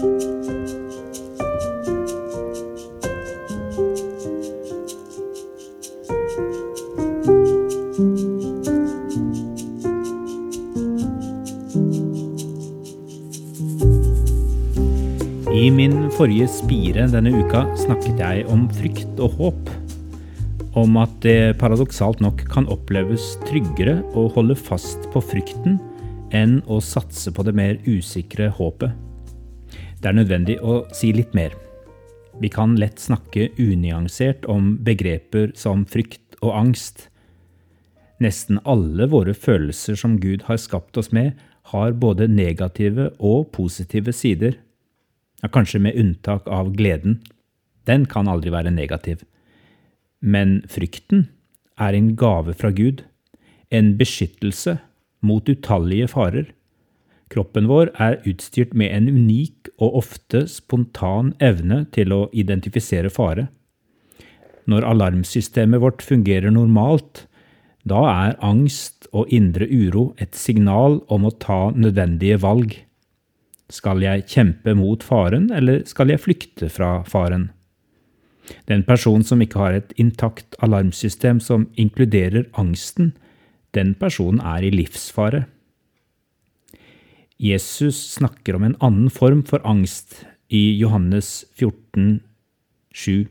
I min forrige spire denne uka snakket jeg om frykt og håp. Om at det paradoksalt nok kan oppleves tryggere å holde fast på frykten enn å satse på det mer usikre håpet. Det er nødvendig å si litt mer. Vi kan lett snakke unyansert om begreper som frykt og angst. Nesten alle våre følelser som Gud har skapt oss med, har både negative og positive sider ja, kanskje med unntak av gleden. Den kan aldri være negativ. Men frykten er en gave fra Gud, en beskyttelse mot utallige farer. Kroppen vår er utstyrt med en unik og ofte spontan evne til å identifisere fare. Når alarmsystemet vårt fungerer normalt, da er angst og indre uro et signal om å ta nødvendige valg. Skal jeg kjempe mot faren, eller skal jeg flykte fra faren? Den person som ikke har et intakt alarmsystem som inkluderer angsten, den personen er i livsfare. Jesus snakker om en annen form for angst i Johannes 14, 7.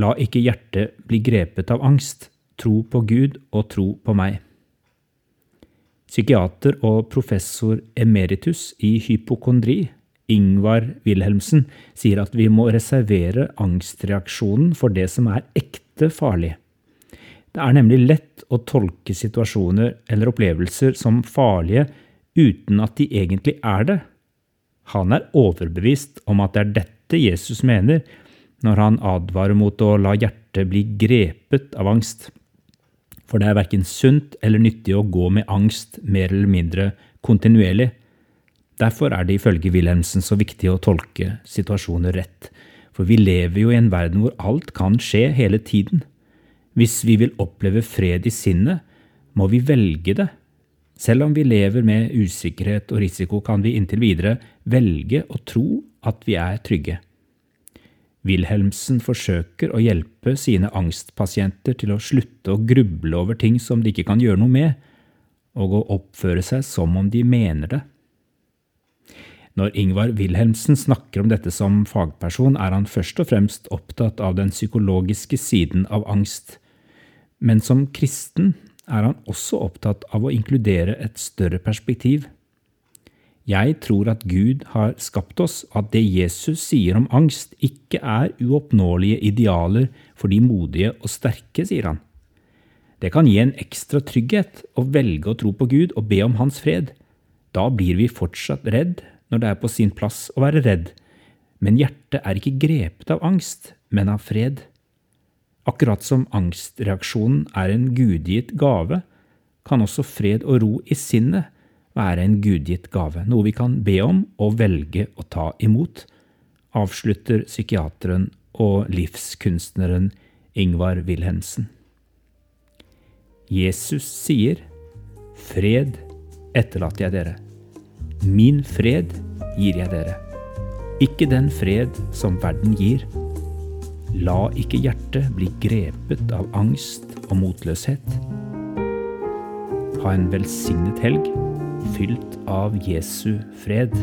La ikke hjertet bli grepet av angst, tro på Gud og tro på meg. Psykiater og professor emeritus i hypokondri, Ingvar Wilhelmsen, sier at vi må reservere angstreaksjonen for det som er ekte farlig. Det er nemlig lett å tolke situasjoner eller opplevelser som farlige uten at de egentlig er det. Han er overbevist om at det er dette Jesus mener når han advarer mot å la hjertet bli grepet av angst for det er verken sunt eller nyttig å gå med angst mer eller mindre kontinuerlig. Derfor er det ifølge Wilhelmsen så viktig å tolke situasjoner rett, for vi lever jo i en verden hvor alt kan skje hele tiden. Hvis vi vil oppleve fred i sinnet, må vi velge det. Selv om vi lever med usikkerhet og risiko, kan vi inntil videre velge å tro at vi er trygge. Wilhelmsen forsøker å hjelpe sine angstpasienter til å slutte å gruble over ting som de ikke kan gjøre noe med, og å oppføre seg som om de mener det. Når Ingvar Wilhelmsen snakker om dette som fagperson, er han først og fremst opptatt av den psykologiske siden av angst, men som kristen er han også opptatt av å inkludere et større perspektiv. Jeg tror at Gud har skapt oss, at det Jesus sier om angst, ikke er uoppnåelige idealer for de modige og sterke, sier han. Det kan gi en ekstra trygghet å velge å tro på Gud og be om Hans fred. Da blir vi fortsatt redd når det er på sin plass å være redd, men hjertet er ikke grepet av angst, men av fred. Akkurat som angstreaksjonen er en gudgitt gave, kan også fred og ro i sinnet være en gudgitt gave, noe vi kan be om og velge å ta imot, avslutter psykiateren og livskunstneren Ingvar Wilhelmsen. Jesus sier, Fred etterlater jeg dere. Min fred gir jeg dere. Ikke den fred som verden gir. La ikke hjertet bli grepet av angst og motløshet. Ha en velsignet helg fylt av Jesu fred.